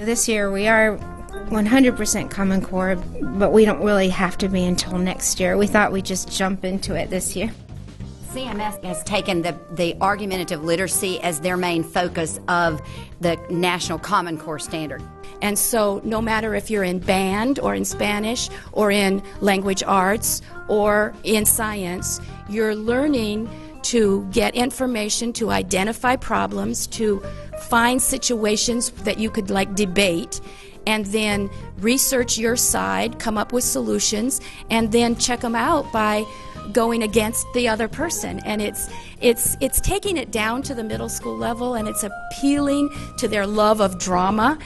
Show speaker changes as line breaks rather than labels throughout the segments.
This year we are 100% Common Core, but we don't really have to be until next year. We thought we'd just jump into it this year.
CMS has taken the, the argumentative literacy as their main focus of the National Common Core Standard.
And so, no matter if you're in band or in Spanish or in language arts or in science, you're learning to get information, to identify problems, to find situations that you could like debate and then research your side, come up with solutions, and then check them out by going against the other person. And it's it's it's taking it down to the middle school level and it's appealing to their love of drama.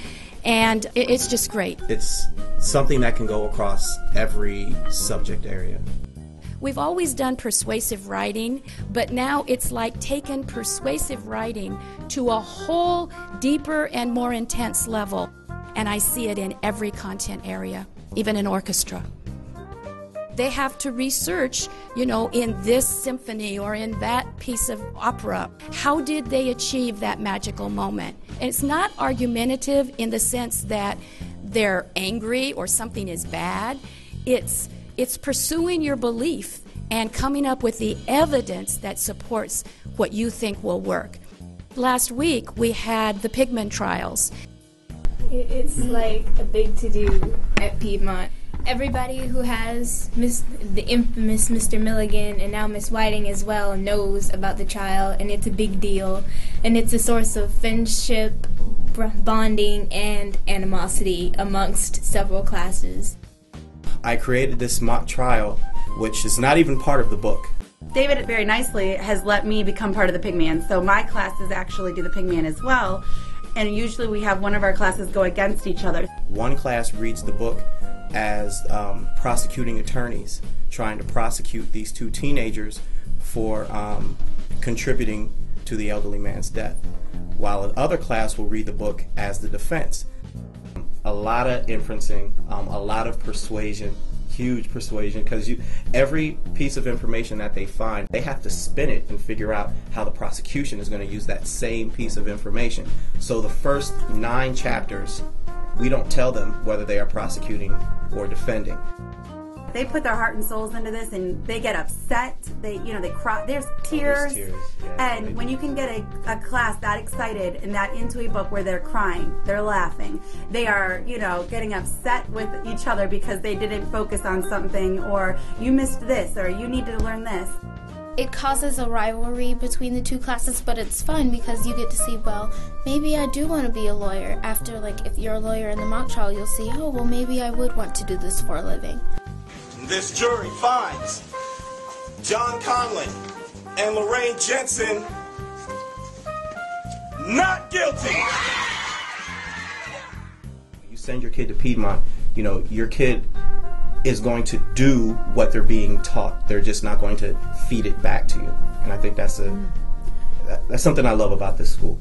And it's just great.
It's something that can go across every subject area
We've always done persuasive writing, but now it's like taken persuasive writing to a whole deeper and more intense level. And I see it in every content area, even in orchestra they have to research, you know, in this symphony or in that piece of opera. How did they achieve that magical moment? And it's not argumentative in the sense that they're angry or something is bad. It's it's pursuing your belief and coming up with the evidence that supports what you think will work. Last week we had the Pigman trials.
It's like a big to do at Piedmont everybody who has Miss, the infamous Mr. Milligan and now Miss Whiting as well knows about the trial, and it's a big deal. And it's a source of friendship, bonding, and animosity amongst several classes.
I created this mock trial, which is not even part of the book.
David very nicely has let me become part of the Pigman, so my classes actually do the Pigman as well. And usually we have one of our classes go against each other.
One class reads the book as um, prosecuting attorneys trying to prosecute these two teenagers for um, contributing to the elderly man's death, while another class will read the book as the defense. A lot of inferencing, um, a lot of persuasion, huge persuasion, because you every piece of information that they find, they have to spin it and figure out how the prosecution is going to use that same piece of information. So the first nine chapters we don't tell them whether they are prosecuting or defending.
They put their heart and souls into this, and they get upset. They, you know, they cry. There's tears,
There's tears yeah,
and when you can get a, a class that excited and that into a book where they're crying, they're laughing, they are, you know, getting upset with each other because they didn't focus on something, or you missed this, or you need to learn this
it causes a rivalry between the two classes, but it's fun because you get to see, well, maybe I do want to be a lawyer. After, like, if you're a lawyer in the mock trial, you'll see, oh, well, maybe I would want to do this for a living.
This jury finds John Conlan and Lorraine Jensen not guilty.
You send your kid to Piedmont, you know, your kid is going to do what they're being taught. They're just not going to feed it back to you. And I think that's a that's something I love about this school.